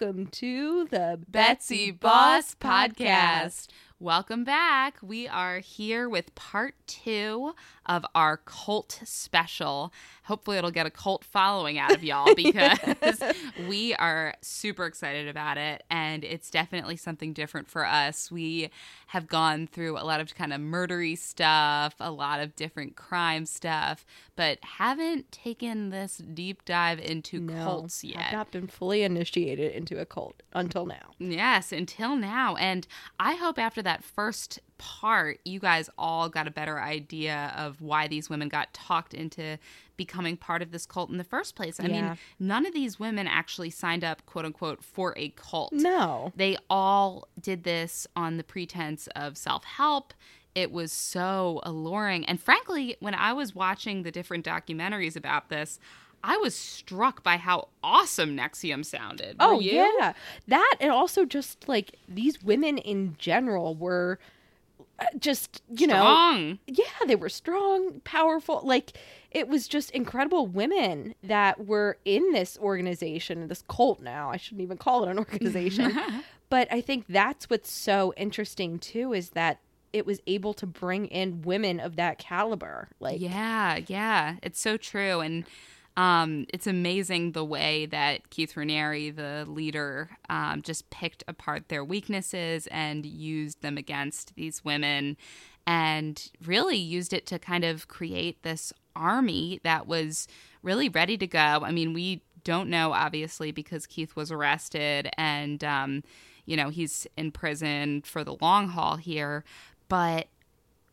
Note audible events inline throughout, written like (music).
Welcome to the Betsy Boss Podcast. Welcome back. We are here with part two of our cult special. Hopefully, it'll get a cult following out of y'all (laughs) because we are super excited about it. And it's definitely something different for us. We have gone through a lot of kind of murdery stuff, a lot of different crime stuff, but haven't taken this deep dive into No, cults yet. I've not been fully initiated into a cult until now. Yes, until now. And I hope after that first part, you guys all got a better idea of why these women got talked into becoming part of this cult in the first place. I Yeah. mean, none of these women actually signed up, quote unquote, for a cult. No. They all did this on the pretense of self help. It was so alluring. And frankly, when I was watching the different documentaries about this, I was struck by how awesome NXIVM sounded. Were Oh you? yeah, that and also just like these women in general were uh, just you know yeah they were strong powerful. Like it was just incredible women that were in this organization this cult now. I shouldn't even call it an organization. (laughs) But i think that's what's so interesting too is that it was able to bring in women of that caliber. Like yeah, yeah, it's so true, and um, it's amazing the way that Keith Raniere, the leader, um, just picked apart their weaknesses and used them against these women, and really used it to kind of create this army that was really ready to go. I mean, we don't know obviously because Keith was arrested and um, you know he's in prison for the long haul here, but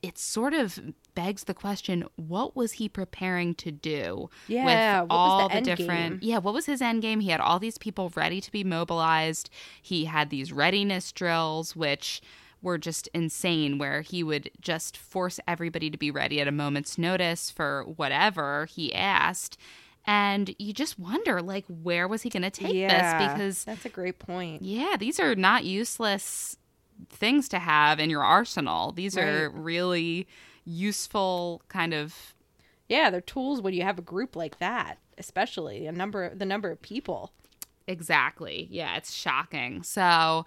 it's sort of begs the question what was he preparing to do Yeah, with the all the, end different game? yeah what was his end game? He had all these people ready to be mobilized. He had these readiness drills which were just insane where he would just force everybody to be ready at a moment's notice for whatever he asked. And you just wonder like where was he going to take yeah this because that's a great point. Yeah, these are not useless things to have in your arsenal. These are really useful kind of yeah they're tools when you have a group like that especially a number the number of people exactly. Yeah, it's shocking. So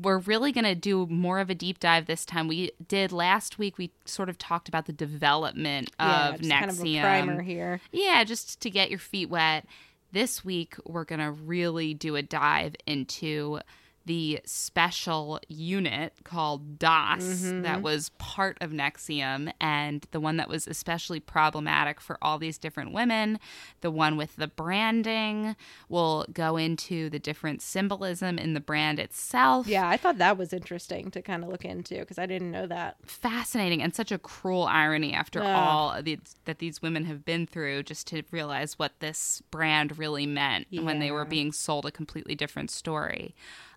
we're really going to do more of a deep dive this time. We did last week. We sort of talked about the development yeah of NXIVM. kind of a primer here Yeah, just to get your feet wet. This week, we're going to really do a dive into the special unit called DOS Mm-hmm. that was part of NXIVM and the one that was especially problematic for all these different women. The one with the branding. We'll go into the different symbolism in the brand itself. Yeah, I thought that was interesting to kind of look into because I didn't know that. fascinating and such a cruel irony after Ugh. all the, that these women have been through just to realize what this brand really meant when they were being sold a completely different story.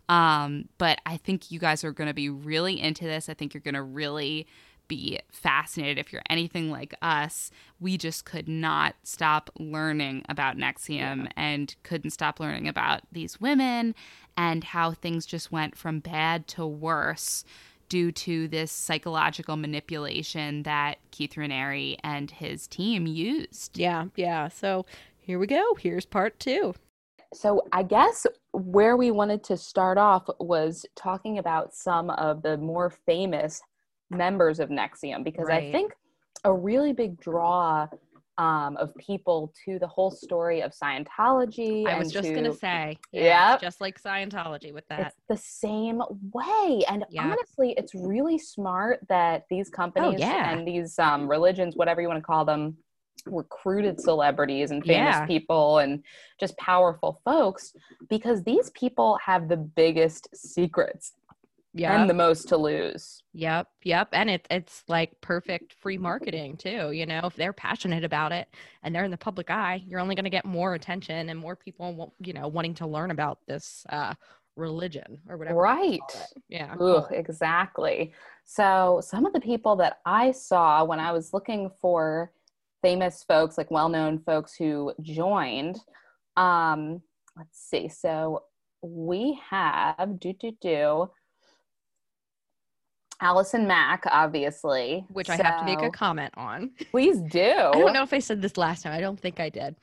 Um, but I think you guys are going to be really into this. I think you're going to really be fascinated if you're anything like us. We just could not stop learning about NXIVM and couldn't stop learning about these women and how things just went from bad to worse due to this psychological manipulation that Keith Raniere and his team used. Yeah, yeah. So here we go. Here's part two. So I guess where we wanted to start off was talking about some of the more famous members of NXIVM because I think a really big draw um, of people to the whole story of Scientology. I was just to- gonna say, yeah, it's just like Scientology with that. It's the same way. And Yeah. honestly, it's really smart that these companies Oh, yeah. and these um, religions, whatever you want to call them, recruited celebrities and famous Yeah. people and just powerful folks because these people have the biggest secrets Yeah. and the most to lose. Yep, yep, and it, it's like perfect free marketing too. You know, if they're passionate about it and they're in the public eye, you're only going to get more attention and more people, you know, wanting to learn about this uh, religion or whatever. Right. Yeah. Ugh, exactly. So, some of the people that I saw when I was looking for famous folks, like well known folks who joined, um, let's see. So, we have do do do Allison Mack, obviously, Which I have to make a comment on. Please do. (laughs) I don't know if I said this last time. I don't think I did.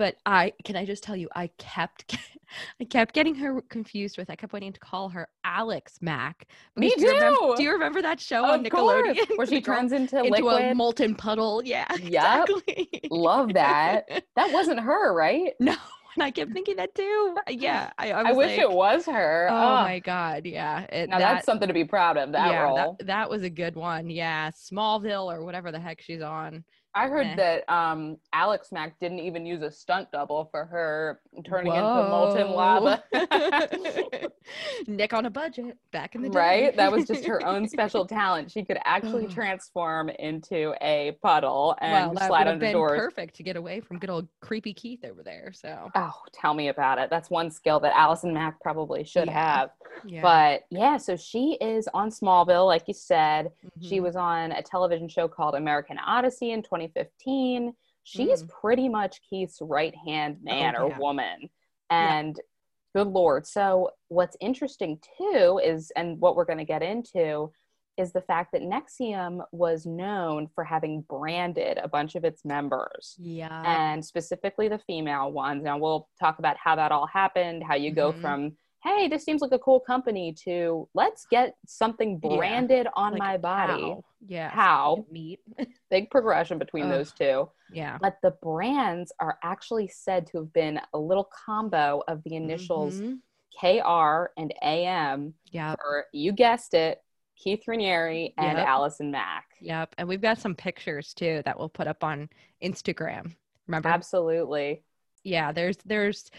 But I can I just tell you, I kept (laughs) I kept getting her confused with. I kept wanting to call her Alex Mack. Me because do you remember- too. do you remember that show Of on Nickelodeon course, where (laughs) she turns into, into a molten puddle? Yeah, (laughs) Yup. exactly. Love that. That wasn't her, right? no, and I kept thinking that too. Yeah, I, I, I, wish like, it was her. Oh my god, yeah. It, now that, that's something to be proud of. That yeah, role. That, that was a good one. Yeah, Smallville or whatever the heck she's on. I heard that um, Alex Mack didn't even use a stunt double for her turning into molten lava. (laughs) Nick on a budget back in the day. right? That was just her own (laughs) special talent. She could actually transform into a puddle and well, slide under been doors. perfect to get away from good old creepy Keith over there. So Oh, tell me about it. That's one skill that Allison Mack probably should Yeah. have. yeah, But yeah, so she is on Smallville, like you said. She Mhm. was on a television show called American Odyssey in 2015. She is Mm. pretty much Keith's right hand man or yeah. woman. And good Lord. So, what's interesting too is, and what we're going to get into, is the fact that NXIVM was known for having branded a bunch of its members yeah, and specifically the female ones. Now, we'll talk about how that all happened, how you go Mhm. from, hey, this seems like a cool company to let's get something Yeah. branded on Like, my body. how? Yeah, How? meat? (laughs) Big progression between Ugh. those two. yeah, But the brands are actually said to have been a little combo of the initials Mhm. KR and AM Yeah. you guessed it, Keith Raniere and Yep. Allison Mack. yep. And we've got some pictures too that we'll put up on Instagram. Remember? Absolutely. yeah there's there's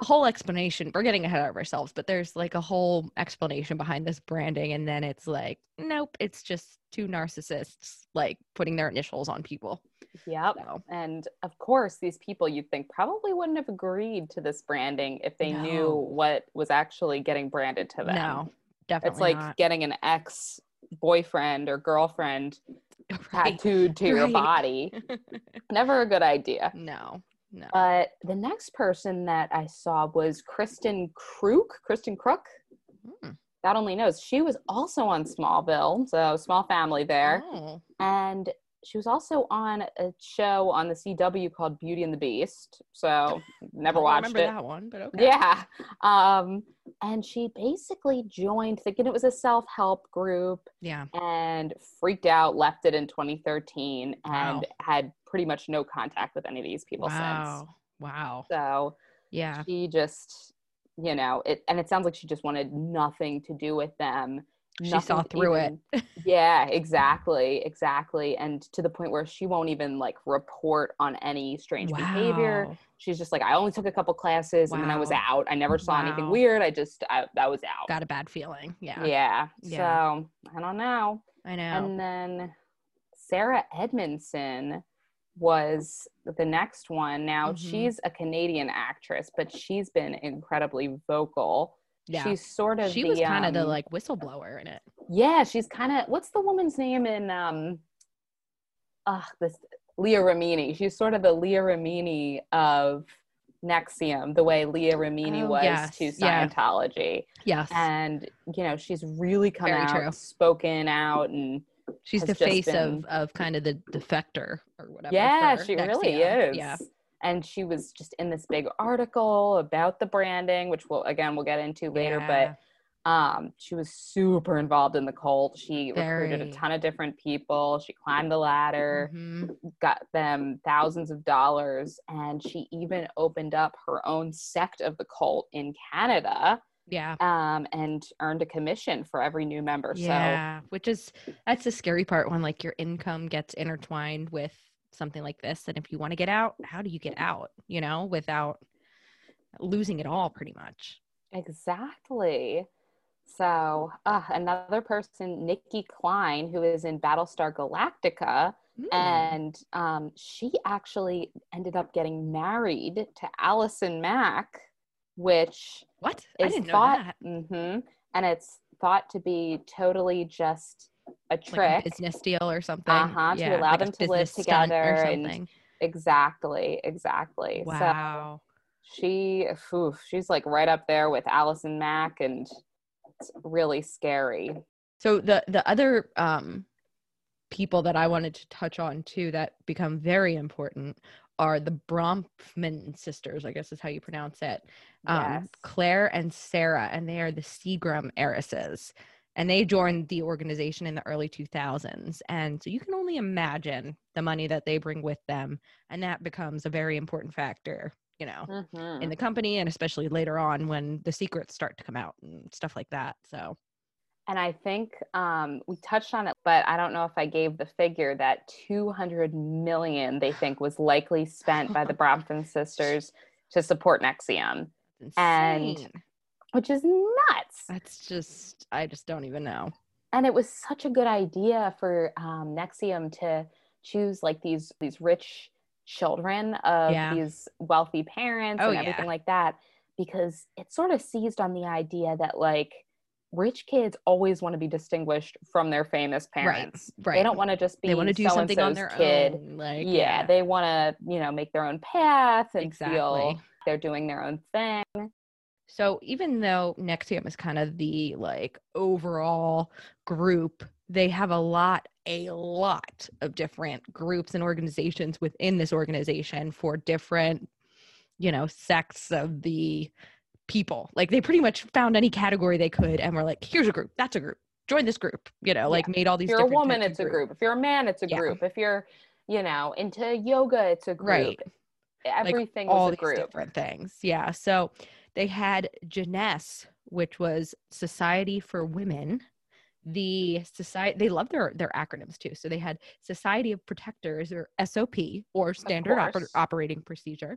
whole explanation we're getting ahead of ourselves but there's like a whole explanation behind this branding and then it's like nope it's just two narcissists like putting their initials on people Yep. so And of course, these people you'd think probably wouldn't have agreed to this branding if they knew what was actually getting branded to them. no definitely it's like not. getting an ex boyfriend or girlfriend (laughs) right. tattooed to your body. (laughs) Never a good idea. no no But the next person that I saw was Kristin Kreuk. Kristin Kreuk. Mm. God only knows. She was also on Smallville, so small family there. Oh, and she was also on a show on the CW called Beauty and the Beast. So (laughs) never don't watched remember it. that one but okay Yeah. Um, and she basically joined, thinking it was a self help group, yeah and freaked out, left it in 2013, and Wow. had pretty much no contact with any of these people wow since. wow So yeah she just, you know, it, and it sounds like she just wanted nothing to do with them. She saw through it. (laughs) yeah, exactly, exactly. And to the point where she won't even like report on any strange behavior. She's just like, I only took a couple classes and then I was out. I never saw anything weird. I just, I, I was out. got a bad feeling yeah yeah. Yeah. So I don't know. i know And then Sarah Edmondson was the next one. Now Mhm. she's a Canadian actress, but she's been incredibly vocal. yeah She's sort of she the, was kind of the um, like whistleblower in it yeah, she's kind of what's the woman's name in um uh this Leah Remini. She's sort of the Leah Remini of NXIVM, the way Leah Remini Oh, was yes, to yeah. Scientology. yes And you know, she's really come Very out, true. spoken out and She's the face of been- of kind of the defector or whatever. yeah, she really is. Yeah. And she was just in this big article about the branding, which we'll again we'll get into later, Yeah. but um she was super involved in the cult she recruited a ton of different people she climbed the ladder Mhm. got them thousands of dollars and she even opened up her own sect of the cult in canada Yeah. um and earned a commission for every new member Yeah. Which is that's the scary part when like your income gets intertwined with something like this. And if you want to get out, how do you get out? You know, without losing it all pretty much. exactly so uh, another person Nicki Clyne who is in battlestar galactica Mm. and um, she actually ended up getting married to Allison Mack, which what? I didn't know thought, that. hmm and it's thought to be totally just a Like a trick. business deal or something. Uh-huh, to allow like them to live together and exactly, exactly. So Wow. she, oof, she's like right up there with Allison Mack, and it's really scary. So the the other um people that I wanted to touch on too that become very important are the Bronfman sisters, I guess is how you pronounce it. Um, Yes. Claire and Sarah, and they are the Seagram heiresses. And they joined the organization in the early 2000s. And so you can only imagine the money that they bring with them. And that becomes a very important factor, you know, Mhm. in the company and especially later on when the secrets start to come out and stuff like that. So, And I think um, we touched on it, but I don't know if I gave the figure that 200 million they think was likely spent by the (laughs) Bronfman sisters to support NXIVM, And- which is nuts. that's just, I just don't even know. And it was such a good idea for um, NXIVM to choose like these these rich children of Yeah. these wealthy parents Oh, and yeah. everything like that, because it sort of seized on the idea that like rich kids always want to be distinguished from their famous parents. right. right. They don't want to just be They want to do something on their kid. own. Like, yeah, they want to, you know, make their own path and Exactly. feel they're doing their own thing. So even though NXIVM is kind of the like overall group, they have a lot, a lot of different groups and organizations within this organization for different, you know, sects of the people. Like they pretty much found any category they could and were like, here's a group, that's a group. Join this group, you know, like made all these If you're a woman, it's a group. If you're a man, it's a Yeah. group. If you're, you know, into yoga, it's a group. Right. Everything all was a these group. different things. Yeah. So they had Jeunesse, which was Society for Women. The society they love their their acronyms too. So they had Society of Protectors or SOP or Standard Oper- Operating Procedure,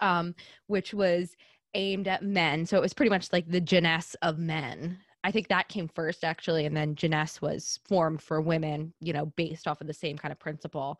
um, which was aimed at men. So it was pretty much like the Jeunesse of men. I think that came first actually, and then Jeunesse was formed for women. You know, based off of the same kind of principle.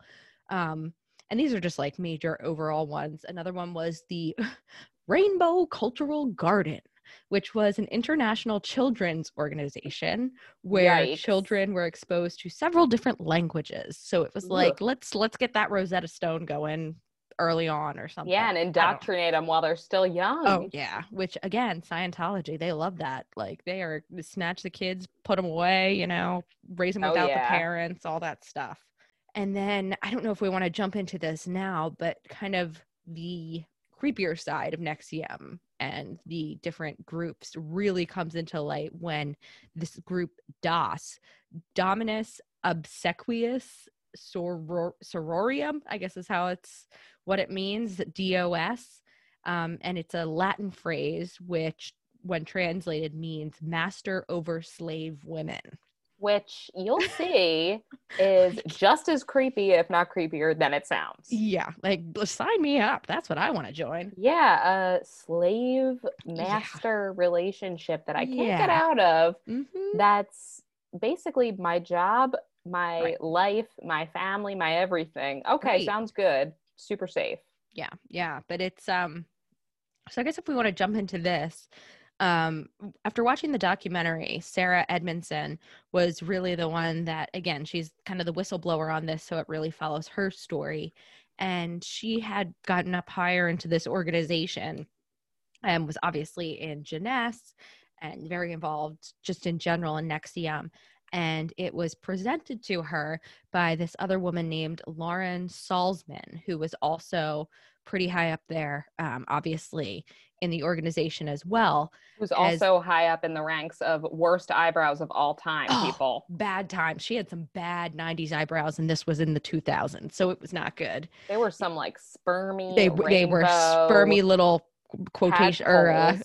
Um, and these are just like major overall ones. Another one was the (laughs) Rainbow Cultural Garden, which was an international children's organization where Yikes. children were exposed to several different languages. So it was like Ugh. let's let's get that Rosetta Stone going early on or something. Yeah, and indoctrinate them while they're still oh, young. Oh yeah, which again, Scientology, they love that. Like they are snatch the kids, put them away, you know, raise them Oh, without yeah. the parents, all that stuff. And then I don't know if we want to jump into this now, but kind of the creepier side of NXIVM and the different groups really comes into light when this group DOS, Dominus Obsequious Soror- Sororium, I guess is how it's what it means, DOS. Um, and it's a Latin phrase which, when translated, means master over slave women. Which you'll (laughs) see is just as creepy, if not creepier, than it sounds. Yeah, like sign me up. That's what I want to join. Yeah, a slave master relationship that I can't Yeah. get out of. Mm-hmm. That's basically my job, my Right. life, my family, my everything. Okay, Right. sounds good. Super safe. Yeah, yeah, but it's um. So I guess if we want to jump into this, um, after watching the documentary, Sarah Edmondson was really the one that, again, she's kind of the whistleblower on this, so it really follows her story. And she had gotten up higher into this organization and was obviously in Jeunesse and very involved just in general in NXIVM. And it was presented to her by this other woman named Lauren Salzman, who was also pretty high up there, um, obviously, in the organization as well. Who's As- also high up in the ranks of worst eyebrows of all time, Oh, people. Bad times. She had some bad 90s eyebrows, and this was in the 2000s. So it was not good. They were some like spermy. They, they were spermy little quotation or uh.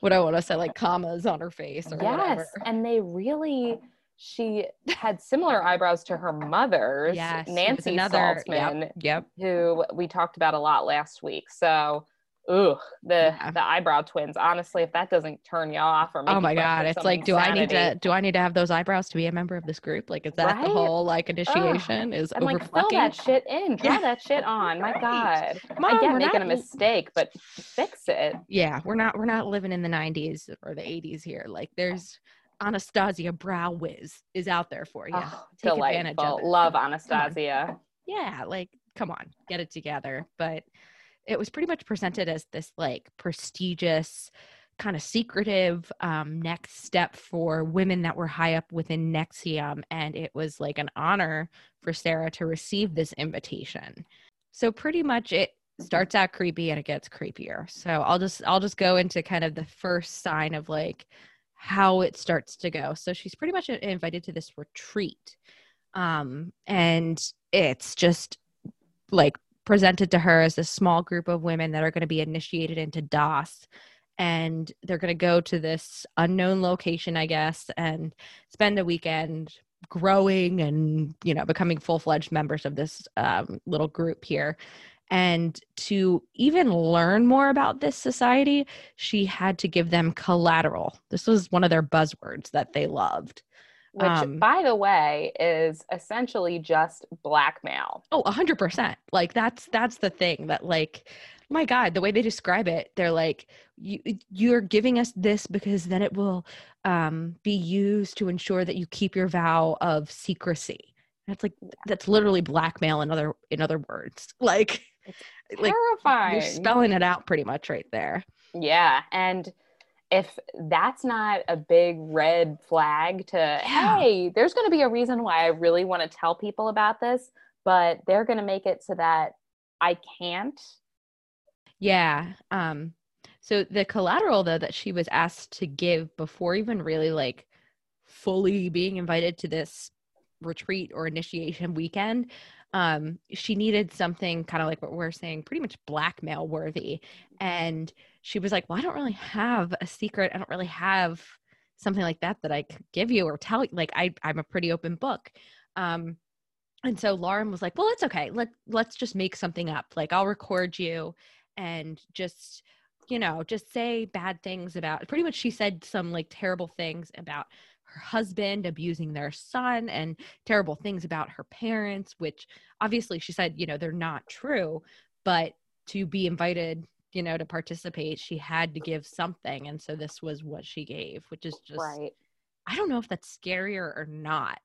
What I want to say, like commas on her face or yes, whatever. and they really. She had similar eyebrows to her mother's, Yes, Nancy another- yep, Yep. who we talked about a lot last week. So, ugh, the Yeah. the eyebrow twins. Honestly, if that doesn't turn y'all off or oh make Oh my god, it's like, do I need to do I need to have those eyebrows to be a member of this group? Like, is that Right? the whole like initiation? is I'm over like, fill that shit in, draw Yeah. that shit on. My Right. God, Mom, I get making not- a mistake, but fix it. Yeah, we're not we're not living in the 90s or the 80s here. Like, there's Anastasia Brow Wiz is out there for you. Oh, Take advantage of it. Love Anastasia. yeah, like come on, get it together. But it was pretty much presented as this like prestigious, kind of secretive um, next step for women that were high up within NXIVM, and it was like an honor for Sarah to receive this invitation. So pretty much it starts out creepy and it gets creepier. So I'll just I'll just go into kind of the first sign of like how it starts to go. So she's pretty much invited to this retreat. Um and it's just like presented to her as a small group of women that are going to be initiated into DOS and they're going to go to this unknown location I guess and spend a weekend growing and you know becoming full-fledged members of this um, little group here and to even learn more about this society, she had to give them collateral. This was one of their buzzwords that they loved. Which, um, by the way, is essentially just blackmail. Oh, a hundred percent. Like that's that's the thing that like my god the way they describe it they're like you you're giving us this because then it will um, be used to ensure that you keep your vow of secrecy that's like that's literally blackmail in other in other words (laughs) like it's like terrifying. You're spelling it out pretty much right there. Yeah. And if that's not a big red flag to, yeah. hey, there's going to be a reason why I really want to tell people about this, but they're going to make it so that I can't. Yeah. Um, so the collateral though that she was asked to give before even really like fully being invited to this retreat or initiation weekend um, she needed something kind of like what we're saying, pretty much blackmail worthy. And she was like, Well, I don't really have a secret. I don't really have something like that that I could give you or tell you. Like, I, I'm a pretty open book. Um, and so Lauren was like, Well, it's okay. Let, let's just make something up. Like, I'll record you and just, you know, just say bad things about pretty much she said some like terrible things about her husband abusing their son and terrible things about her parents, which obviously she said, you know, they're not true, but to be invited, you know, to participate, she had to give something. And so this was what she gave, which is just, right. I don't know if that's scarier or not.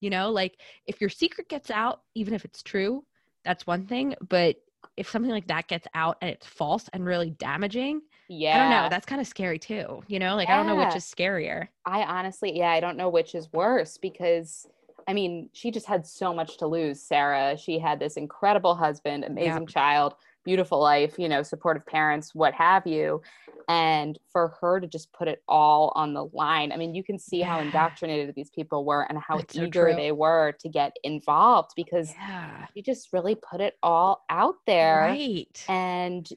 You know, like if your secret gets out, even if it's true, that's one thing. But if something like that gets out and it's false and really damaging, yeah. I don't know. That's kind of scary too. You know, like yeah. I don't know which is scarier. I honestly, yeah, I don't know which is worse because I mean, she just had so much to lose, Sarah. She had this incredible husband, amazing yeah. child, beautiful life, you know, supportive parents, what have you. And for her to just put it all on the line, I mean, you can see yeah. how indoctrinated these people were and how That's eager so they were to get involved because yeah. you just really put it all out there. Right. And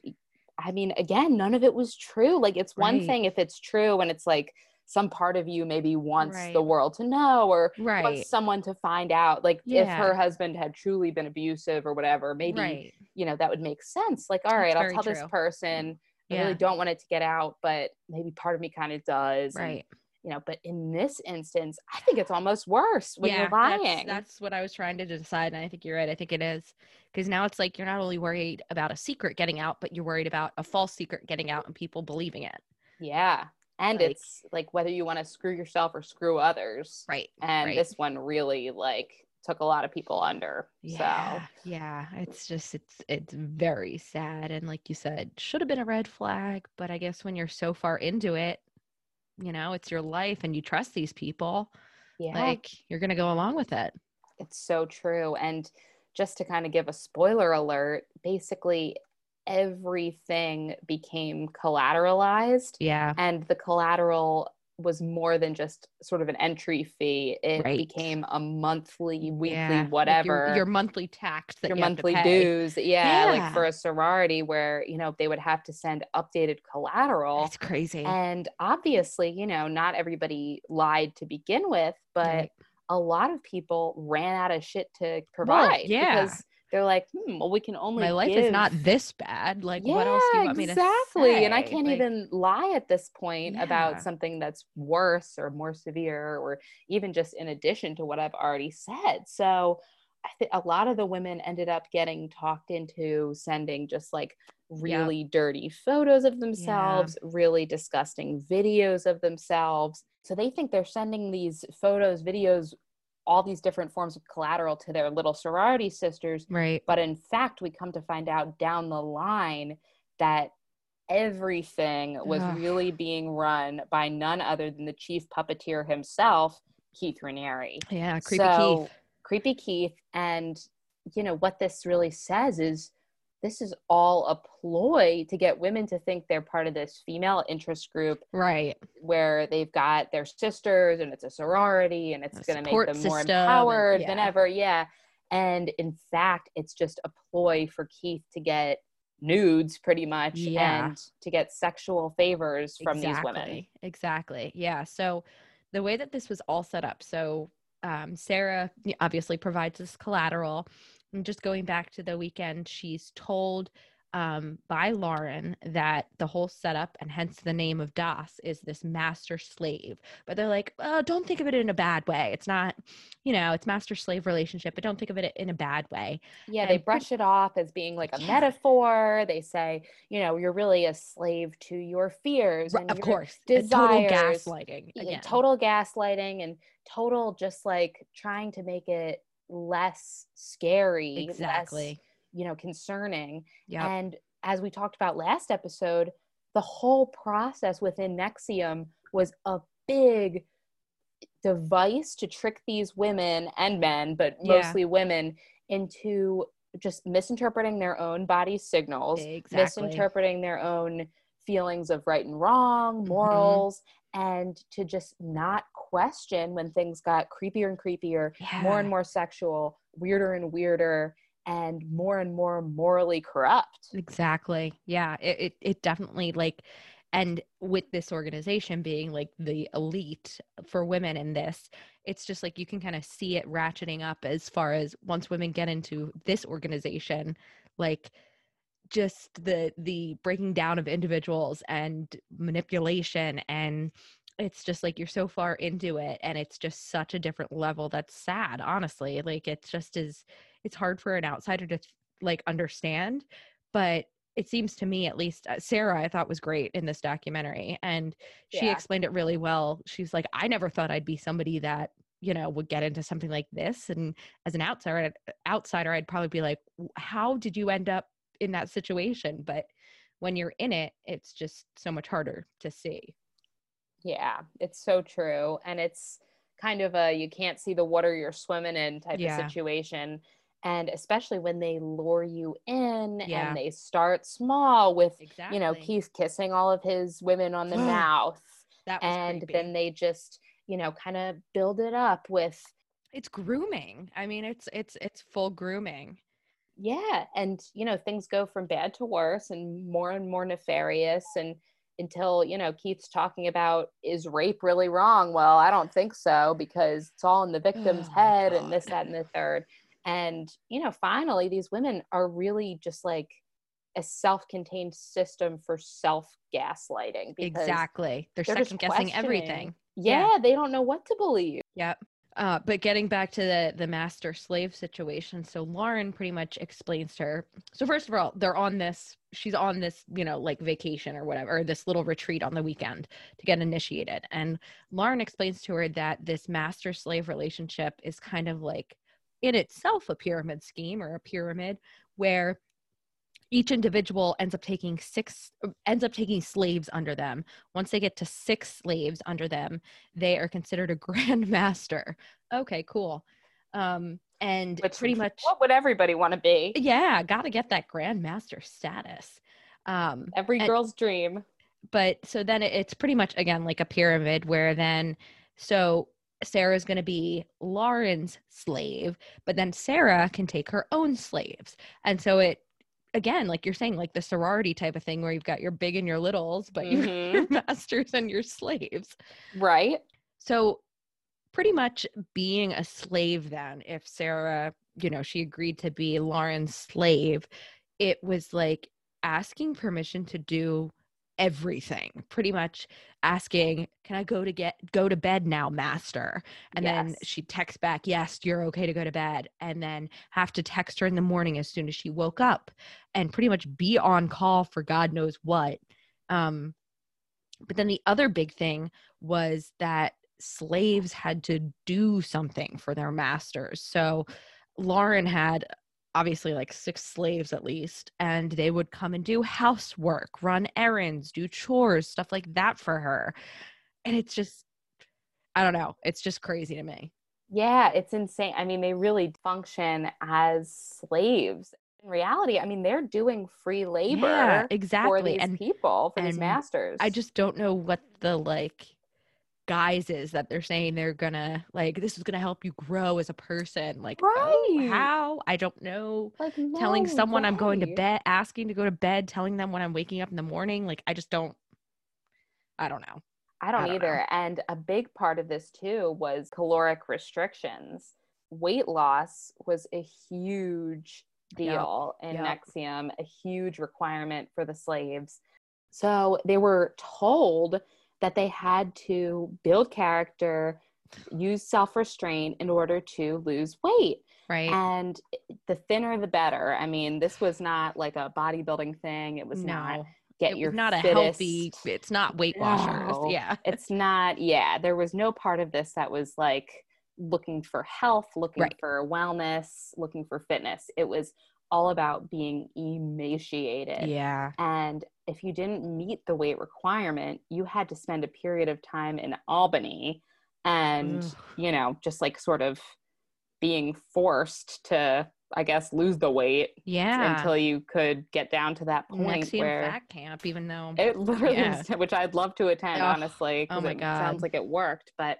I mean, again, none of it was true. Like, it's one right. thing if it's true and it's like some part of you maybe wants right. the world to know or right. wants someone to find out. Like, yeah. if her husband had truly been abusive or whatever, maybe, you know, that would make sense. Like, all right, I'll tell true. this person. I yeah. really don't want it to get out, but maybe part of me kind of does. Right. And, you know, but in this instance, I think it's almost worse when yeah, you're lying. That's, that's, what I was trying to decide. And I think you're right. I think it is. Because now it's like you're not only worried about a secret getting out, but you're worried about a false secret getting out and people believing it. Yeah. And like, it's like whether you want to screw yourself or screw others. Right. And right. this one really like took a lot of people under. Yeah. So yeah. It's just it's it's very sad. And like you said, should have been a red flag. But I guess when you're so far into it, you know it's your life and you trust these people yeah. like you're gonna go along with it. It's so true and just to kind of give a spoiler alert basically everything became collateralized yeah. and the collateral was more than just sort of an entry fee. It right. became a monthly, weekly, yeah. whatever. Like your, your, monthly tax, your you monthly dues. Yeah, yeah, like for a sorority where you know they would have to send updated collateral. That's crazy. And obviously, you know, not everybody lied to begin with, but right. a lot of people ran out of shit to provide. Well, yeah. Because they're like, hmm, well, we can only. My life give... is not this bad. Like, yeah, what else do you want exactly. me to say? Exactly. And I can't like, even lie at this point yeah. about something that's worse or more severe, or even just in addition to what I've already said. So, I think a lot of the women ended up getting talked into sending just like really yep. dirty photos of themselves, yeah. really disgusting videos of themselves. So they think they're sending these photos, videos all these different forms of collateral to their little sorority sisters. Right. But in fact, we come to find out down the line that everything was Ugh. really being run by none other than the chief puppeteer himself, Keith Raniere. Yeah, creepy so, Keith. Creepy Keith. And, you know, what this really says is this is all a ploy to get women to think they're part of this female interest group right where they've got their sisters and it's a sorority and it's going to make them more empowered than ever yeah and in fact it's just a ploy for keith to get nudes pretty much Yeah. and to get sexual favors from these women Exactly. Exactly. Yeah. So the way that this was all set up, so um, Sarah obviously provides this collateral. And just going back to the weekend, she's told um, by Lauren that the whole setup and hence the name of DOS is this master slave. But they're like, oh, don't think of it in a bad way. It's not, you know, it's master slave relationship, but don't think of it in a bad way. Yeah, they brush it off as being like a Yeah. metaphor. They say, you know, you're really a slave to your fears. And of your course, a total gaslighting. Again. total gaslighting and total just like trying to make it less scary, less, Exactly. you know, concerning. Yeah. And as we talked about last episode, the whole process within NXIVM was a big device to trick these women and men, but Yeah. mostly women, into just misinterpreting their own body signals, Exactly. misinterpreting their own feelings of right and wrong, Mhm. morals, and to just not question when things got creepier and creepier, more and more sexual, weirder and weirder, and more and more morally corrupt. Exactly. Yeah. It, it it definitely like and with this organization being like the elite for women in this, it's just like you can kind of see it ratcheting up as far as once women get into this organization, like just the the breaking down of individuals and manipulation and it's just like you're so far into it and it's just such a different level that's sad honestly like it's just is it's hard for an outsider to like understand but it seems to me at least uh, sarah i thought was great in this documentary and she Yeah. explained it really well she's like i never thought i'd be somebody that you know would get into something like this and as an outsider outsider i'd probably be like how did you end up in that situation but when you're in it it's just so much harder to see Yeah, it's so true. And it's kind of a you can't see the water you're swimming in type Yeah. of situation. And especially when they lure you in Yeah. and they start small with, exactly you know, Keith kissing all of his women on the mouth. that was And creepy. then they just, you know, kind of build it up with, it's grooming i mean it's it's it's full grooming yeah. And, you know, things go from bad to worse and more and more nefarious. And until, you know, Keith's talking about is rape really wrong? Well, I don't think so because it's all in the victim's Oh head and this, that, and the third. And, you know, finally, these women are really just like a self contained system for self gaslighting. exactly they're, they're second guessing everything Yeah, Yeah. they don't know what to believe. Yep. Uh, but getting back to the the master slave situation, so Lauren pretty much explains to her. So first of all, they're on this. She's on this, you know, like vacation or whatever, or this little retreat on the weekend to get initiated. And Lauren explains to her that this master slave relationship is kind of like in itself a pyramid scheme or a pyramid where each individual ends up taking six ends up taking slaves under them once they get to six slaves under them they are considered a (laughs) grand master okay cool um and Which pretty much what would everybody want to be? yeah gotta get that grand master status um Every and- girl's dream. but so then it's pretty much again like a pyramid where then so Sarah's going to be Lauren's slave, but then Sarah can take her own slaves. And so it again, like you're saying, like the sorority type of thing where you've got your big and your littles, but Mhm. (laughs) your masters and your slaves. Right? So pretty much being a slave then, if Sarah, you know, she agreed to be Lauren's slave, it was like asking permission to do everything pretty much asking can i go to get go to bed now master? And then Yes. she texts back yes you're okay to go to bed and then have to text her in the morning as soon as she woke up and pretty much be on call for god knows what um but then the other big thing was that slaves had to do something for their masters. So lauren had obviously like six slaves at least and they would come and do housework run errands do chores stuff like that for her and it's just i don't know it's just crazy to me Yeah, it's insane. I mean, they really function as slaves. in reality, I mean, they're doing free labor Yeah, exactly for these And people, for these masters. I just don't know what the like guise is that they're saying they're gonna like this is gonna help you grow as a person. Like oh, how? I don't know. like telling no someone I'm going to bed, asking to go to bed, telling them when I'm waking up in the morning. Like I just don't. I don't know. I don't, I don't either. And a big part of this too was caloric restrictions. Weight loss was a huge Yep, deal in yep. NXIVM, a huge requirement for the slaves. So they were told that they had to build character, use self restraint in order to lose weight. Right. And the thinner the better. I mean, this was not like a bodybuilding thing. It was no. not get it your not a healthy. It's not Weight Watchers. No. Yeah. (laughs) it's not yeah there was no part of this that was like looking for health looking Right. for wellness looking for fitness it was all about being emaciated Yeah. and if you didn't meet the weight requirement you had to spend a period of time in albany and Ugh. you know just like sort of being forced to i guess lose the weight Yeah. until you could get down to that point NXIVM where Fat Camp, even though it (laughs) literally, Yeah. which I'd love to attend, Ugh, honestly. oh my it God. sounds like it worked, but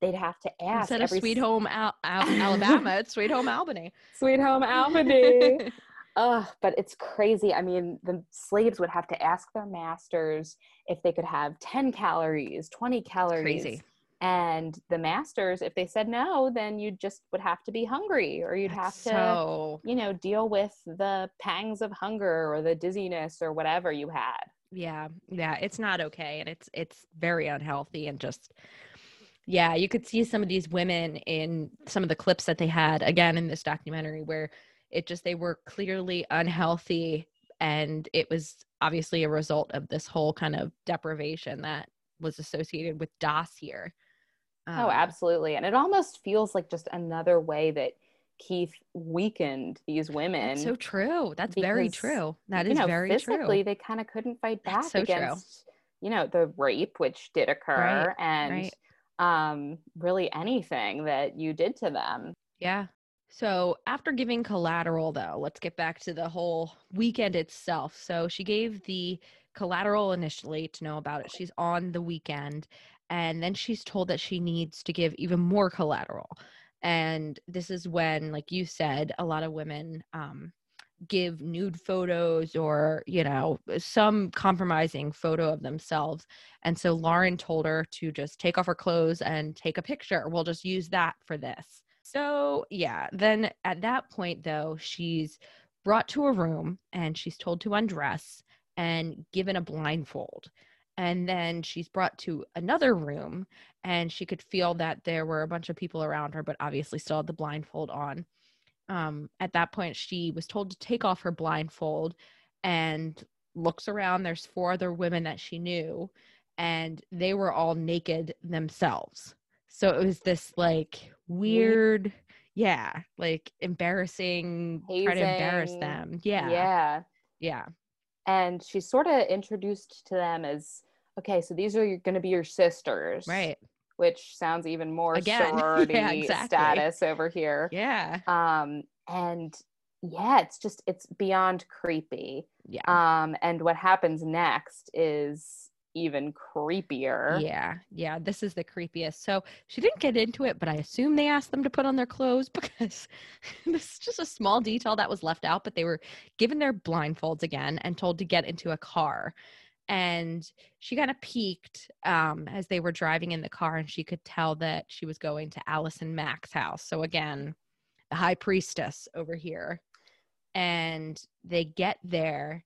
they'd have to ask instead of Sweet Home Al- Al- (laughs) Alabama, it's Sweet Home Albany. Sweet Home Albany. (laughs) Ugh, but it's crazy. I mean, the slaves would have to ask their masters if they could have 10 calories, 20 calories. Crazy. And the masters, if they said no, then you just would have to be hungry or you'd have to, So you know, deal with the pangs of hunger or the dizziness or whatever you had. yeah, yeah, it's not okay, and it's it's very unhealthy, and just yeah, you could see some of these women in some of the clips that they had again in this documentary where it just they were clearly unhealthy, and it was obviously a result of this whole kind of deprivation that was associated with DOS here. Oh, Um, absolutely. And it almost feels like just another way that Keith weakened these women. That's so true. That's very true. That is know, very physically true. they kind of couldn't fight back so true. against, you know, the rape which did occur and right. Um really anything that you did to them. Yeah. So after giving collateral, though, let's get back to the whole weekend itself. So she gave the collateral initially to know about it. She's on the weekend. And then she's told that she needs to give even more collateral. And this is when, like you said, a lot of women um, give nude photos or, you know, some compromising photo of themselves. And so Lauren told her to just take off her clothes and take a picture. We'll just use that for this. So, yeah, then at that point, though, she's brought to a room and she's told to undress and given a blindfold. And then she's brought to another room and she could feel that there were a bunch of people around her, but obviously still had the blindfold on. Um, at that point, she was told to take off her blindfold and looks around. There's four other women that she knew, and they were all naked themselves. So it was this like weird, yeah, like embarrassing, try to embarrass them. Yeah. Yeah. Yeah. And she's sort of introduced to them as okay, so these are going to be your sisters. Right. Which sounds even more Again, (laughs) yeah, sorority exactly. status over here. Yeah. um and yeah it's just it's beyond creepy Yeah. um and what happens next is even creepier Yeah, yeah, this is the creepiest. So she didn't get into it, but I assume they asked them to put on their clothes (laughs) because this is just a small detail that was left out. But they were given their blindfolds again and told to get into a car. And she kind of peeked um, as they were driving in the car, and she could tell that she was going to Allison Mack's house. So again, the high priestess over here. And they get there,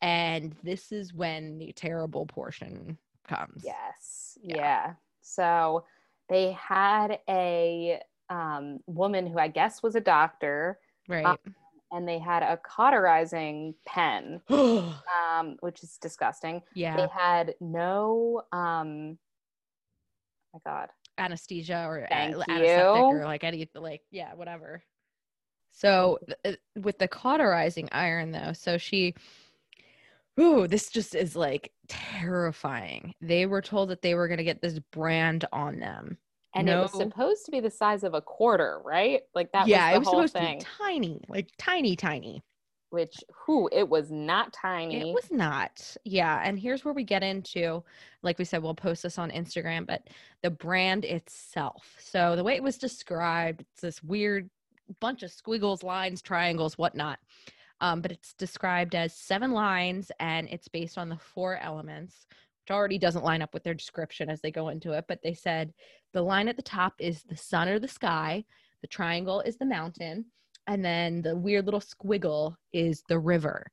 and this is when the terrible portion comes. yes Yeah. yeah. so they had a um woman who i guess was a doctor Right. And they had a cauterizing pen (gasps) um which is disgusting yeah. they had no um my god Anesthesia or Thank anesthetic you. or like any like yeah whatever. So th- uh, with the cauterizing iron though, so she. Ooh, this just is like terrifying. They were told that they were going to get this brand on them. And it was supposed to be the size of a quarter right like that yeah, was the it was supposed thing to be tiny, like tiny, tiny. which who it was not tiny. It was not. Yeah. And here's where we get into, like we said, we'll post this on Instagram, but the brand itself. So the way it was described, it's this weird bunch of squiggles, lines, triangles, whatnot. Um, but it's described as seven lines and it's based on the four elements, already doesn't line up with their description as they go into it. But they said the line at the top is the sun or the sky, the triangle is the mountain, and then the weird little squiggle is the river.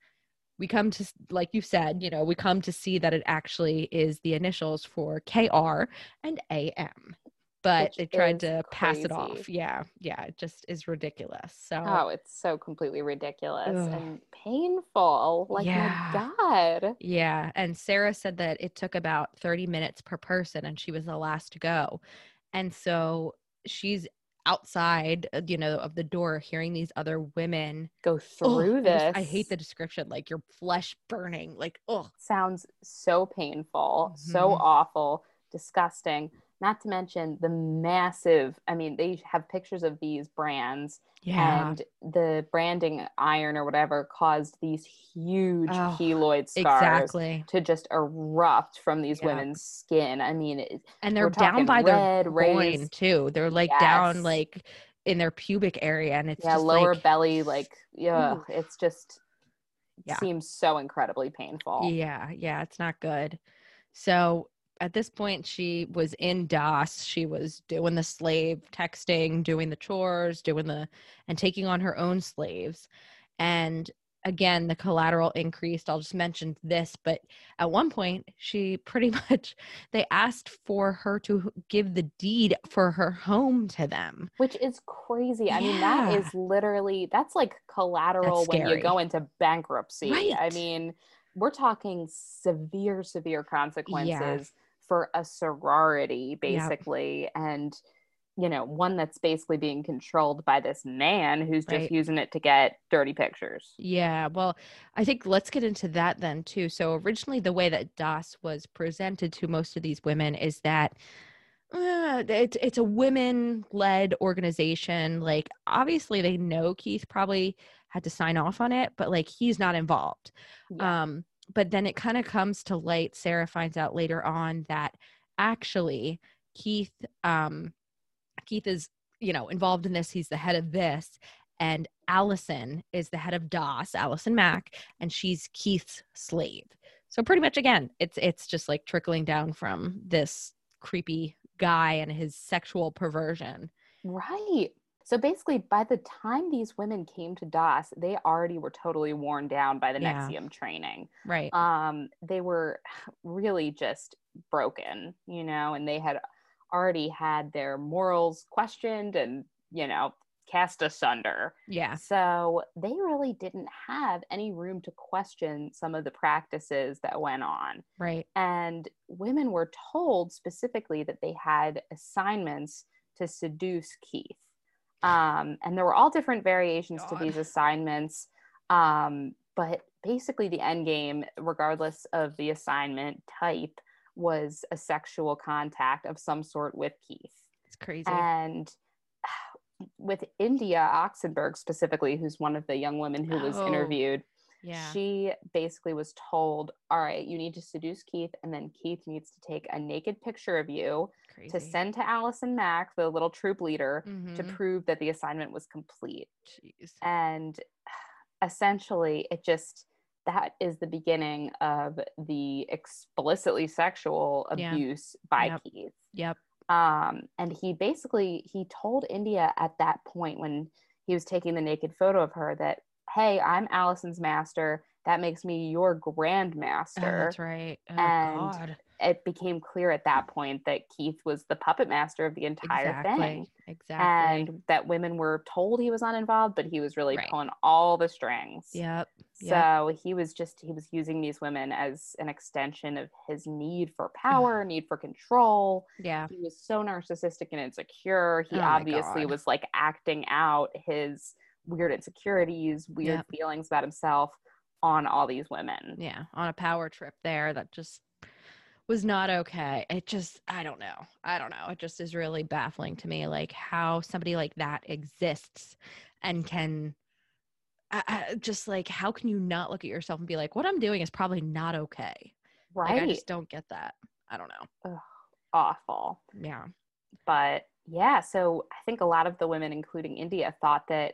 We come to, like you said, you know, we come to see that it actually is the initials for KR and AM but Which they tried to pass it off. Yeah, yeah, it just is ridiculous. So Oh, it's so completely ridiculous Ugh. and painful. Like Yeah. my God. yeah, and Sarah said that it took about 30 minutes per person and she was the last to go. And so she's outside, uh, you know, of the door hearing these other women Go through I this. just- I hate the description like your flesh burning like oh sounds so painful, so Mhm. awful, disgusting. Not to mention the massive, I mean, they have pictures of these brands yeah and the branding iron or whatever caused these huge Oh, keloid scars exactly to just erupt from these Yeah. women's skin. I mean, and they're down by red, their groin too they're like down like in their pubic area and it's yeah, just lower like, belly, like, yeah, Ooh. it's just Yeah. seems so incredibly painful. Yeah, yeah, it's not good. So at this point, she was in DOS. She was doing the slave texting, doing the chores, doing the, and taking on her own slaves. And again, the collateral increased. I'll just mention this, but at one point, she pretty (laughs) much, they asked for her to give the deed for her home to them. which is crazy. I mean, that is literally that's like collateral when you go into bankruptcy. Right. I mean, we're talking severe, severe consequences for a sorority, basically, and you know, one that's basically being controlled by this man who's just Right. using it to get dirty pictures. Yeah, well, I think let's get into that then too. So originally, the way that DOS was presented to most of these women is that uh, it's it's a women-led organization. Like, obviously, they know Keith probably had to sign off on it, but like he's not involved. Yeah. Um, but then it kind of comes to light. Sarah finds out later on that actually Keith, um, Keith is you know involved in this. He's the head of this, and Allison is the head of DOS, Allison Mack, and she's Keith's slave. So pretty much again, it's it's just like trickling down from this creepy guy and his sexual perversion. Right. So basically, by the time these women came to DOS, they already were totally worn down by the Yeah. NXIVM training. Right. um they were (sighs) really just broken you know and they had already had their morals questioned and you know cast asunder yeah. so they really didn't have any room to question some of the practices that went on Right. and women were told specifically that they had assignments to seduce Keith. Um, and there were all different variations to these assignments. Um, but basically, the end game, regardless of the assignment type, was a sexual contact of some sort with Keith. It's crazy. And (sighs) with India Oxenberg specifically, who's one of the young women who was Oh. interviewed, yeah. she basically was told, All right, you need to seduce Keith, and then Keith needs to take a naked picture of you crazy. to send to Allison Mack, the little troop leader, to Mhm. prove that the assignment was complete. Jeez. And (sighs) essentially, it just that is the beginning of the explicitly sexual Yeah. abuse by Yep. Keith Yep. um, and he basically he told india at that point when he was taking the naked photo of her that hey i'm allison's master that makes me your Oh, grandmaster that's right. Oh, and God. It became clear at that point that keith was the puppet master of the entire Exactly. thing Exactly. and that women were told he was uninvolved but he was really Right. pulling all the strings yep. Yep. so he was just he was using these women as an extension of his need for (sighs) oh power need for control Yeah. he was so narcissistic and insecure. He Oh obviously was like acting out his weird insecurities, weird Yep. feelings about himself on all these women. Yeah. On a power trip there that just was not okay. It just, I don't know. I don't know. It just is really baffling to me, like how somebody like that exists and can I, I, just like how can you not look at yourself and be like, what I'm doing is probably not okay. Right. Like, I just don't get that. I don't know. Ugh, awful. Yeah. But yeah, so I think a lot of the women, including India, thought that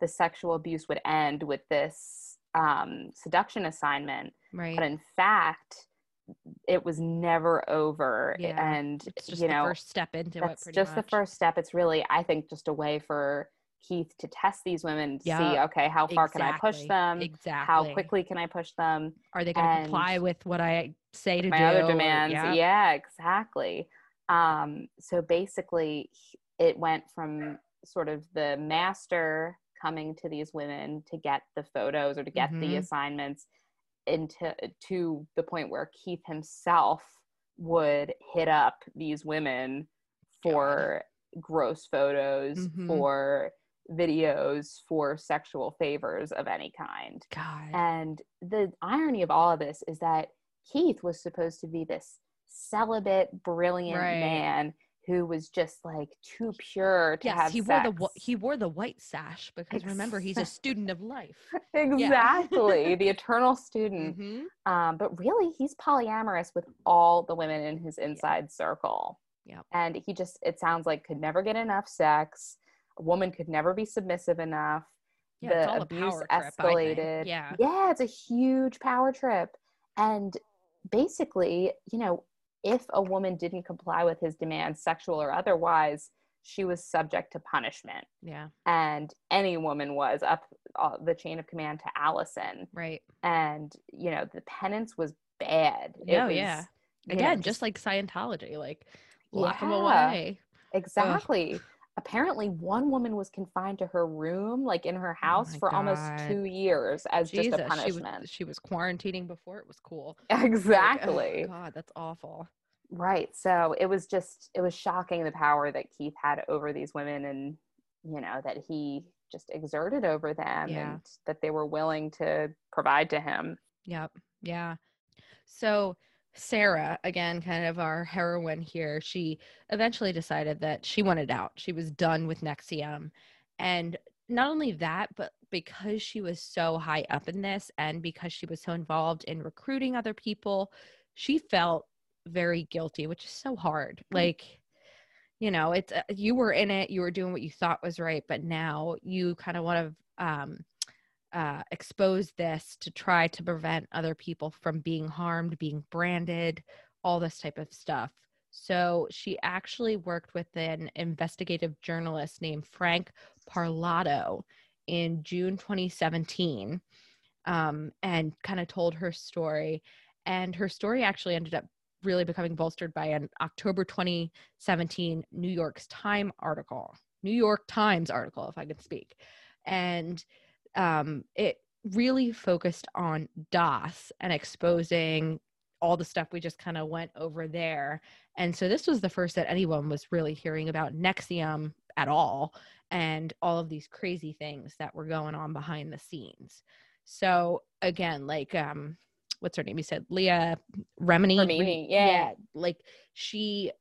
the sexual abuse would end with this um, seduction assignment. Right. But in fact, it was never over. Yeah, And, it's just you the know, first step into it. that's Pretty just the first step. It's really, I think, just a way for Keith to test these women, to see, okay, how far can I push them? Exactly. How quickly can I push them? are they going to comply with what I say to my do? other demands. yeah. Yeah, exactly. Um, so basically, it went from sort of the master coming to these women to get the photos or to get the Mhm. assignments into to the point where Keith himself would hit up these women for gross photos, Mhm. for videos, for sexual favors of any kind. God. And the irony of all of this is that Keith was supposed to be this celibate, brilliant Right. man who was just like too pure to yes, have he sex. wore the he wore the white sash because remember he's a student of life. (laughs) exactly the eternal student. Mhm. Um, but really, he's polyamorous with all the women in his inside circle. Yep. And he just, it sounds like, could never get enough sex. A woman could never be submissive enough. Yeah, the abuse power trip, escalated. Yeah. Yeah, it's a huge power trip. And basically, you know, if a woman didn't comply with his demands, sexual or otherwise, she was subject to punishment. Yeah. And any woman was up uh, the chain of command to Allison. Right. And, you know, the penance was bad. It Oh, was, yeah. you know, Again, just, like Scientology, like lock him Yeah. away. Exactly. Apparently, one woman was confined to her room, like in her oh house, Oh for almost two years as Jesus, just a she punishment. was she was quarantining before it was cool. (laughs) Like, oh, exactly. God, that's awful. Right. So it was just, it was shocking the power that Keith had over these women and, you know, that he just exerted over them Yeah. and that they were willing to provide to him. Yep. Yeah. So Sarah, again, kind of our heroine here, she eventually decided that she wanted out. She was done with NXIVM. And not only that, but because she was so high up in this and because she was so involved in recruiting other people, she felt very guilty, which is so hard. Like, you know, it's uh, you were in it, you were doing what you thought was right, but now you kind of want to um uh, expose this to try to prevent other people from being harmed, being branded, all this type of stuff. So she actually worked with an investigative journalist named Frank Parlato in June 2017 um, and kind of told her story. And her story actually ended up really becoming bolstered by an October 2017 New York's Time article, New York Times article, if I could speak. And um, it really focused on DOS and exposing all the stuff we just kind of went over there. And so this was the first that anyone was really hearing about NXIVM at all and all of these crazy things that were going on behind the scenes. So again, like um what's her name? You said Leah Remini. Remini, yeah. Like she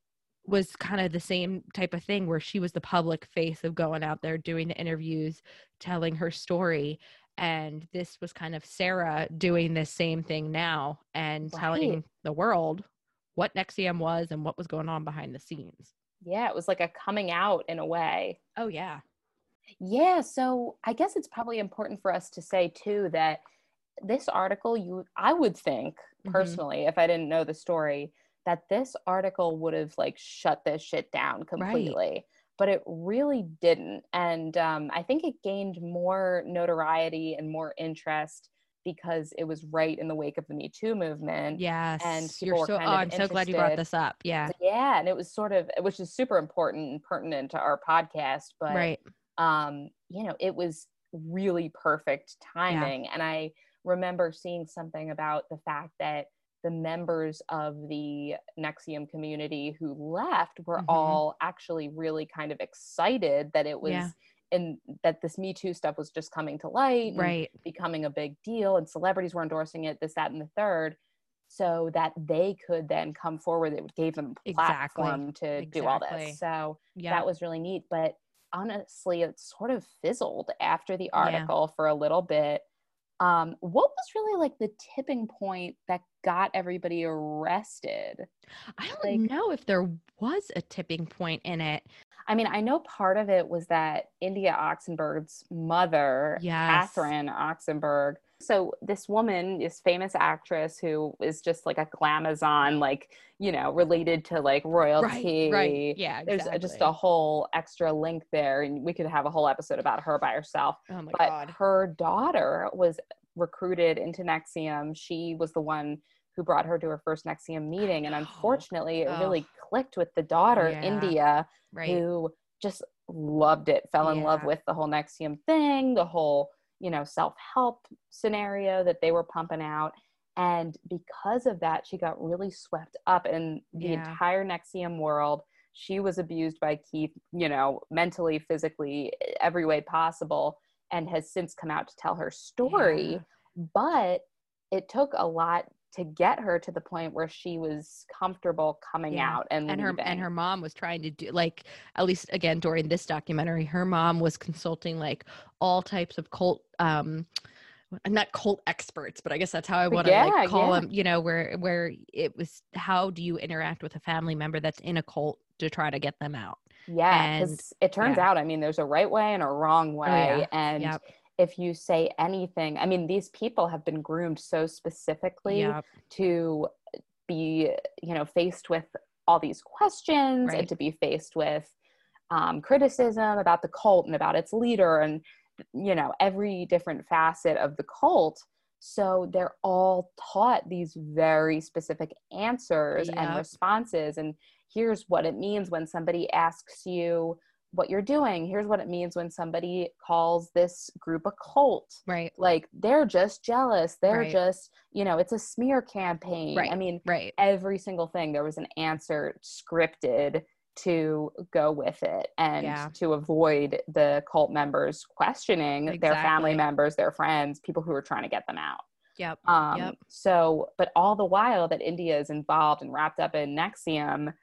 was kind of the same type of thing where she was the public face of going out there doing the interviews, telling her story. And this was kind of Sarah doing the same thing now and telling the world what NXIVM was and what was going on behind the scenes. Yeah, it was like a coming out in a way. Oh, yeah. Yeah, so I guess it's probably important for us to say too that this article you I would think Mhm. personally if I didn't know the story that this article would have like shut this shit down completely. But it really didn't. And um, I think it gained more notoriety and more interest because it was right in the wake of the Me Too movement. Yes. people you're were so, kind oh, of I'm so glad you brought this up. Yeah. Yeah, and it was sort of which is super important and pertinent to our podcast, but right. um, you know, it was really perfect timing. And I remember seeing something about the fact that the members of the NXIVM community who left were Mhm. all actually really kind of excited that it was Yeah. and that this Me Too stuff was just coming to light Right. becoming a big deal and celebrities were endorsing it, this, that, and the third. So that they could then come forward, it gave them a Exactly. platform to do all this. So Yeah. that was really neat but honestly, it sort of fizzled after the article yeah. for a little bit. Um, what was really like the tipping point that got everybody arrested? I don't like, know if there was a tipping point in it. I mean, I know part of it was that India Oxenberg's mother, yes. Catherine Oxenberg, so this woman, this famous actress who is just like a glamazon, like you know, related to like royalty. Right. right. Yeah. Exactly. There's just a whole extra link there, and we could have a whole episode about her by herself. Oh my but god. Her daughter was recruited into NXIVM. She was the one who brought her to her first NXIVM meeting, and (gasps) unfortunately, it oh. really clicked with the daughter, yeah. India, right. who just loved it, fell in yeah. love with the whole NXIVM thing, the whole you know self-help scenario that they were pumping out and because of that she got really swept up in the yeah. entire NXIVM world she was abused by Keith you know mentally physically every way possible and has since come out to tell her story yeah. but it took a lot to get her to the point where she was comfortable coming yeah. out and and leaving. her and her mom was trying to do like at least again during this documentary her mom was consulting like all types of cult um not cult experts but i guess that's how i want to yeah, like call yeah. them you know where where it was how do you interact with a family member that's in a cult to try to get them out yeah because it turns yeah. out i mean there's a right way and a wrong oh, way oh, and yep if you say anything i mean these people have been groomed so specifically yep. to be you know faced with all these questions right. and to be faced with um, criticism about the cult and about its leader and you know every different facet of the cult so they're all taught these very specific answers yep. and responses and here's what it means when somebody asks you what you're doing. Here's what it means when somebody calls this group a cult. Right. Like they're just jealous. They're right. just, you know, it's a smear campaign. Right. I mean, right. every single thing there was an answer scripted to go with it and yeah. to avoid the cult members questioning exactly. their family members, their friends, people who are trying to get them out. Yep. Um, yep. So, but all the while that India is involved and wrapped up in NXIVM,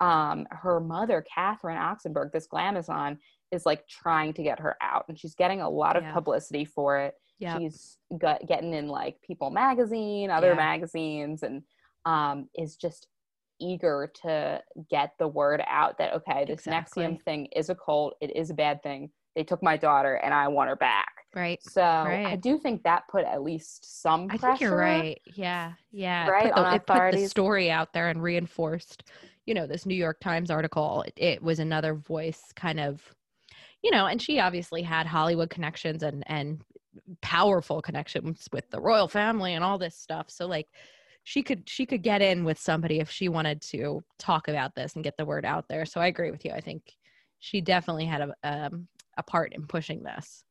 um, her mother, Catherine Oxenberg, this glamazon, is like trying to get her out, and she's getting a lot of yeah. publicity for it. Yep. She's got, getting in like People Magazine, other yeah. magazines, and um, is just eager to get the word out that okay, this exactly. NXIVM thing is a cult. It is a bad thing. They took my daughter, and I want her back. Right. So right. I do think that put at least some pressure. I think you're right. Yeah. Yeah. Right. Put the, it put the story out there and reinforced you know, this New York Times article, it, it was another voice kind of, you know, and she obviously had Hollywood connections and, and powerful connections with the royal family and all this stuff. So like she could she could get in with somebody if she wanted to talk about this and get the word out there. So I agree with you. I think she definitely had a um, a part in pushing this.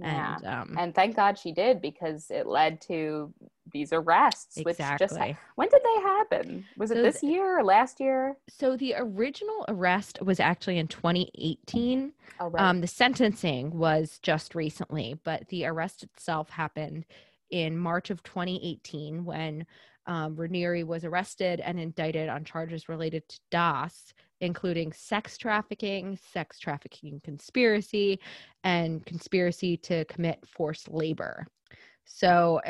Yeah. And, um, and thank God she did because it led to these arrests. Exactly. Which just when did they happen? Was it so this year or last year? So the original arrest was actually in 2018. Oh, right. um, the sentencing was just recently, but the arrest itself happened in March of 2018 when um, Raniere was arrested and indicted on charges related to DOS, including sex trafficking, sex trafficking conspiracy, and conspiracy to commit forced labor. So,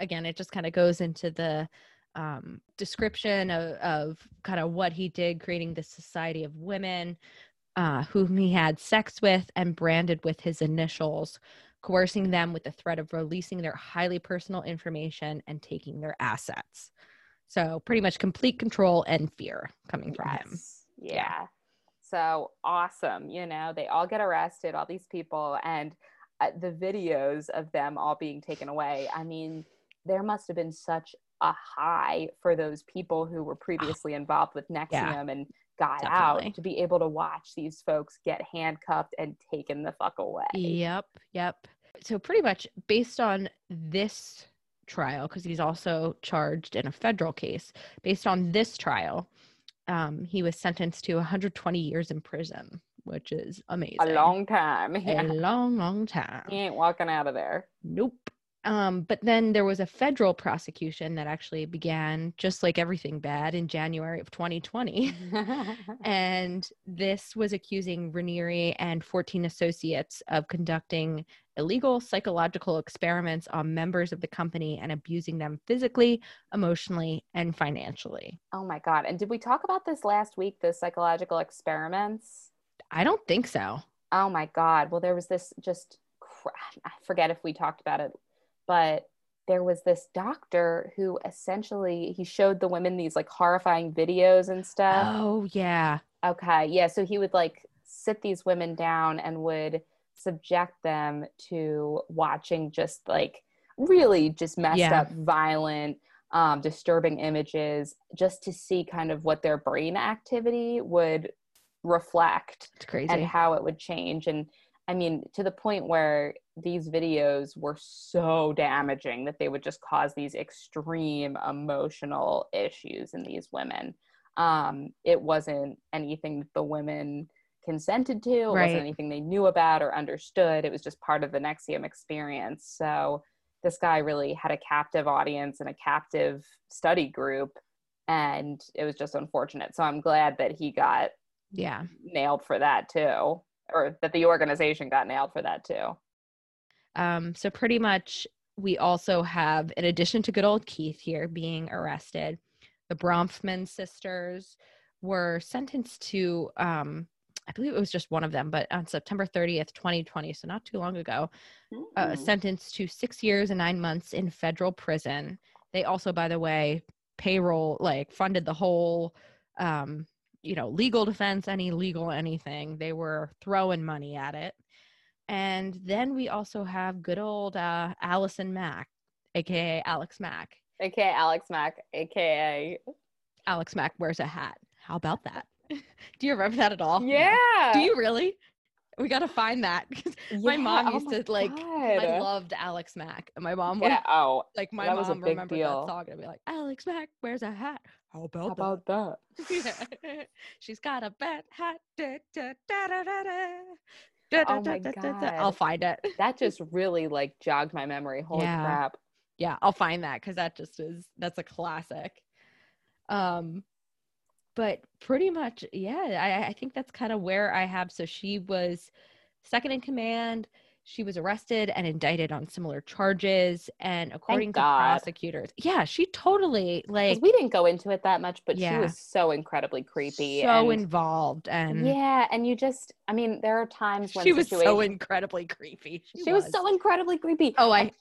again, it just kind of goes into the um, description of, of kind of what he did, creating this society of women uh, whom he had sex with and branded with his initials, coercing them with the threat of releasing their highly personal information and taking their assets. So, pretty much complete control and fear coming from yes. him. Yeah. yeah. So awesome. You know, they all get arrested, all these people, and uh, the videos of them all being taken away. I mean, there must have been such a high for those people who were previously involved with NXIVM yeah, and got definitely. out to be able to watch these folks get handcuffed and taken the fuck away. Yep. Yep. So, pretty much based on this trial, because he's also charged in a federal case, based on this trial, um, he was sentenced to 120 years in prison, which is amazing. A long time. (laughs) Yeah. A long, long time. He ain't walking out of there. Nope. Um, but then there was a federal prosecution that actually began, just like everything bad, in January of 2020. (laughs) (laughs) and this was accusing Raniere and 14 associates of conducting illegal psychological experiments on members of the company and abusing them physically, emotionally, and financially. oh my god! And did we talk about this last week? The psychological experiments. I don't think so. Oh my god! Well, there was this just I forget if we talked about it, but there was this doctor who essentially he showed the women these like horrifying videos and stuff. Oh, yeah. Okay. Yeah. So he would like sit these women down and would subject them to watching just like really just messed Yeah. up, violent, um, disturbing images just to see kind of what their brain activity would reflect It's crazy. and how it would change. And I mean, to the point where these videos were so damaging that they would just cause these extreme emotional issues in these women. Um, it wasn't anything that the women consented to, it Right. wasn't anything they knew about or understood. It was just part of the NXIVM experience. So this guy really had a captive audience and a captive study group. And it was just unfortunate. So I'm glad that he got yeah. nailed for that too or that the organization got nailed for that too Um, so pretty much we also have, in addition to good old Keith here being arrested, the Bronfman sisters were sentenced to um I believe it was just one of them, but on September 30th, 2020, so not too long ago, uh, Mm. sentenced to six years and nine months in federal prison. They also, by the way, payroll like funded the whole, um, you know, legal defense, any legal anything. They were throwing money at it. And then we also have good old uh, Allison Mack, aka Alex Mack. aka alex mack aka Alex Mack wears a hat. How about that? (laughs) Do you remember that at all? yeah Do you really? We got to find that. 'cause my Yeah, mom oh used my to like. I loved Alex Mack. And my mom would yeah oh (laughs) like my that was a mom remembered deal. that song and I'd be like, Alex Mack wears a hat. How about, how about that that? (laughs) Yeah. She's got a bad hat. Da, da, da, Oh my da. I'll God. find it. that just really like jogged my memory holy Yeah. crap Yeah, I'll find that because that just is that's a classic. Um, but pretty much, yeah, I, I think that's kind of where I have. So she was second in command. She was arrested and indicted on similar charges. And according to God. prosecutors, yeah, she totally like we didn't go into it that much but she Yeah. was so incredibly creepy so and involved. And yeah and you just i mean there are times when she was so situations- incredibly creepy. she was so incredibly creepy Oh, I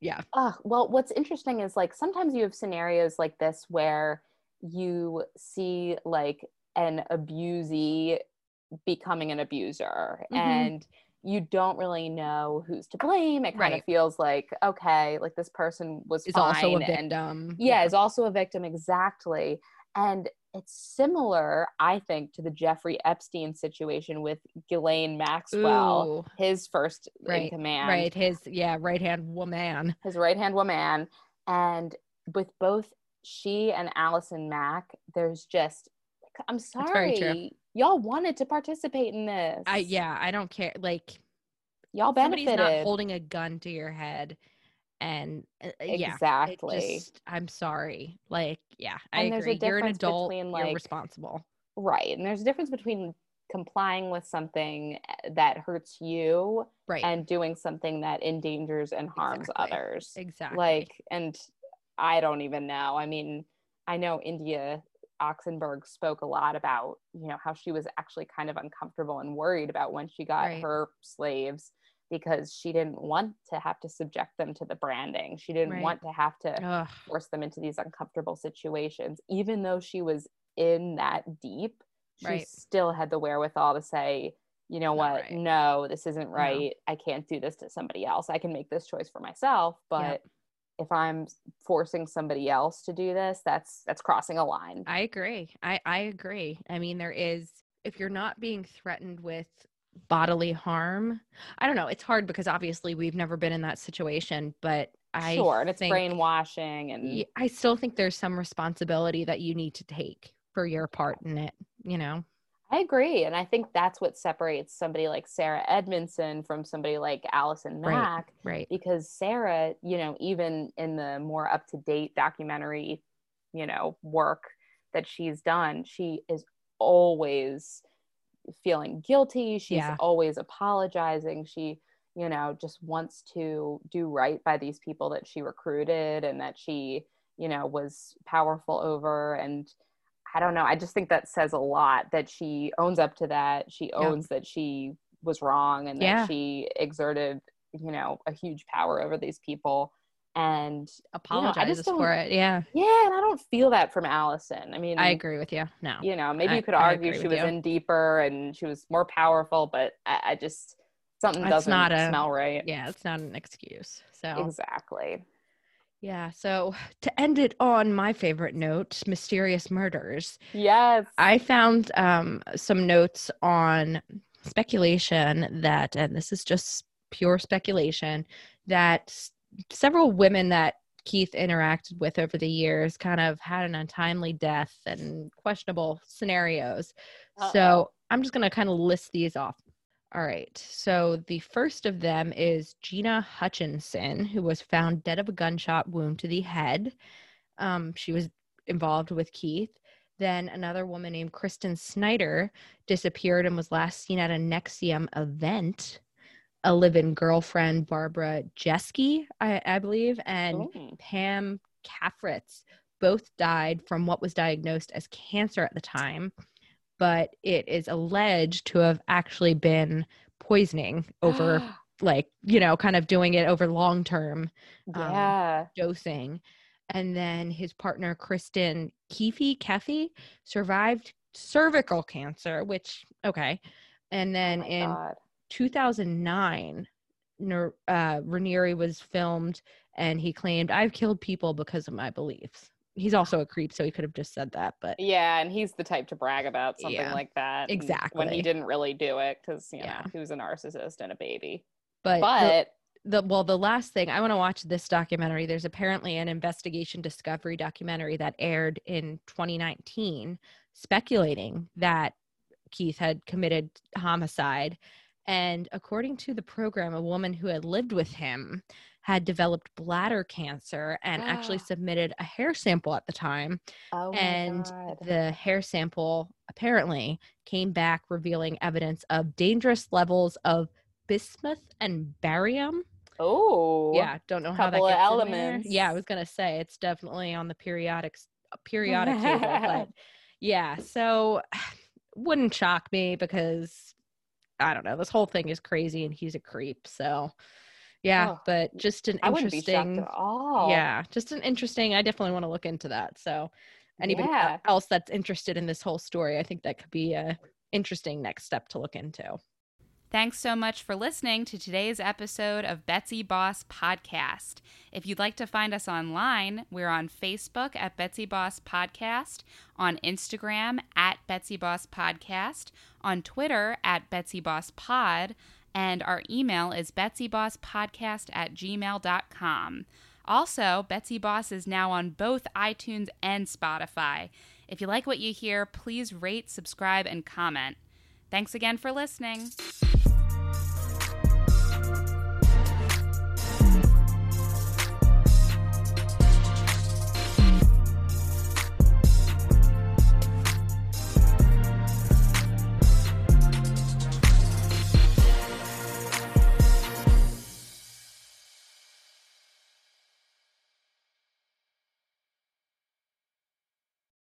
yeah. Uh, well, what's interesting is like sometimes you have scenarios like this where you see like an abusee becoming an abuser Mhm. and you don't really know who's to blame. It kind Right. of feels like, okay, like this person was Is also a and victim. yeah, is also a victim exactly. And it's similar, I think, to the Jeffrey Epstein situation with Ghislaine Maxwell, Ooh, his first in command right. His yeah, right hand woman. his right hand woman. And with both she and Allison Mack, there's just, I'm sorry, y'all wanted to participate in this. I yeah, I don't care. Like y'all somebody's benefited. not holding a gun to your head, and uh, uh, yeah, exactly. just- I'm sorry. Like yeah, I And agree. You're an adult. between, you're like, responsible. right. And there's a difference between complying with something eh, that hurts you Right. and doing something that endangers and harms Exactly. others. exactly. like and i don't even know. I mean i know india oxenberg spoke a lot about you know how she was actually kind of uncomfortable and worried about when she got Right. her slaves because she didn't want to have to subject them to the branding. She didn't Right. want to have to Ugh, force them into these uncomfortable situations. Even though she was in that deep she Right. still had the wherewithal to say you know what? no this isn't right. I can't do this to somebody else. I can make this choice for myself but if i'm forcing somebody else to do this that's that's crossing a line I agree. I I agree. I mean, there is if you're not being threatened with bodily harm. I don't know. It's hard because obviously we've never been in that situation, but I sure and it's think- brainwashing and i still think there's some responsibility that you need to take for your part in it, you know? I agree. And I think that's what separates somebody like Sarah Edmondson from somebody like Allison Mack. Right. right. Because Sarah, you know, even in the more up to date documentary, you know, work that she's done, she is always feeling guilty. She's Yeah. always apologizing. She, you know, just wants to do right by these people that she recruited and that she, you know, was powerful over. And I don't know. I just think that says a lot that she owns up to that. She Yeah. owns that she was wrong and that she exerted, you know, a huge power over these people. And Apologizes don't- for it. Yeah. yeah, and I don't feel that from Allison. I mean, I agree with you. No. you know, maybe I- you could argue she was you. in deeper and she was more powerful, but I, I just something doesn't not a- smell right. Yeah, it's not an excuse. So Exactly. Yeah. So (sighs) to end it on my favorite note, mysterious murders. Yes. I found um, some notes on speculation that, and this is just pure speculation, that s- several women that Keith interacted with over the years kind of had an untimely death and questionable scenarios. Uh-oh. So I'm just going to kind of list these off. All right. So the first of them is Gina Hutchinson, who was found dead of a gunshot wound to the head. Um, she was involved with Keith. Then another woman named Kristin Snyder disappeared and was last seen at a NXIVM event. A live-in girlfriend, Barbara Jeske, I, I believe, and Ooh. Pam Cafritz both died from what was diagnosed as cancer at the time, but it is alleged to have actually been poisoning over, (gasps) like, you know, kind of doing it over long term um, yeah. dosing. And then his partner, Kristin Keeffe, Keffy, survived cervical cancer, which, okay. And then oh in God. 2009, uh, Raniere was filmed and he claimed, I've killed people because of my beliefs. He's also a creep, so he could have just said that. But Yeah, and he's the type to brag about something Yeah, like that. exactly When he didn't really do it because, you know, Yeah. he was a narcissist and a baby. but, the- But the, well, the last thing I want to watch this documentary. There's apparently an investigation discovery documentary that aired in 2019, speculating that Keith had committed homicide. And according to the program, a woman who had lived with him had developed bladder cancer and actually submitted a hair sample at the time. oh and God. the hair sample apparently came back revealing evidence of dangerous levels of bismuth and barium. oh Yeah, don't know how that gets elements. Yeah, I was gonna say it's definitely on the periodic uh, periodic table, but (laughs) yeah, so (sighs) wouldn't shock me because I don't know. This whole thing is crazy, and he's a creep. So yeah, Oh, but just an I wouldn't be shocked interesting. at all. Yeah, just an interesting. I definitely want to look into that. So anybody Yeah. else that's interested in this whole story, I think that could be a interesting next step to look into. Thanks so much for listening to today's episode of Betsy Boss Podcast. If you'd like to find us online, we're on Facebook at Betsy Boss Podcast, on Instagram at Betsy Boss Podcast, on Twitter at Betsy Boss Pod, and our email is betsybosspodcast at gmail.com. Also, Betsy Boss is now on both iTunes and Spotify. If you like what you hear, please rate, subscribe, and comment. Thanks again for listening.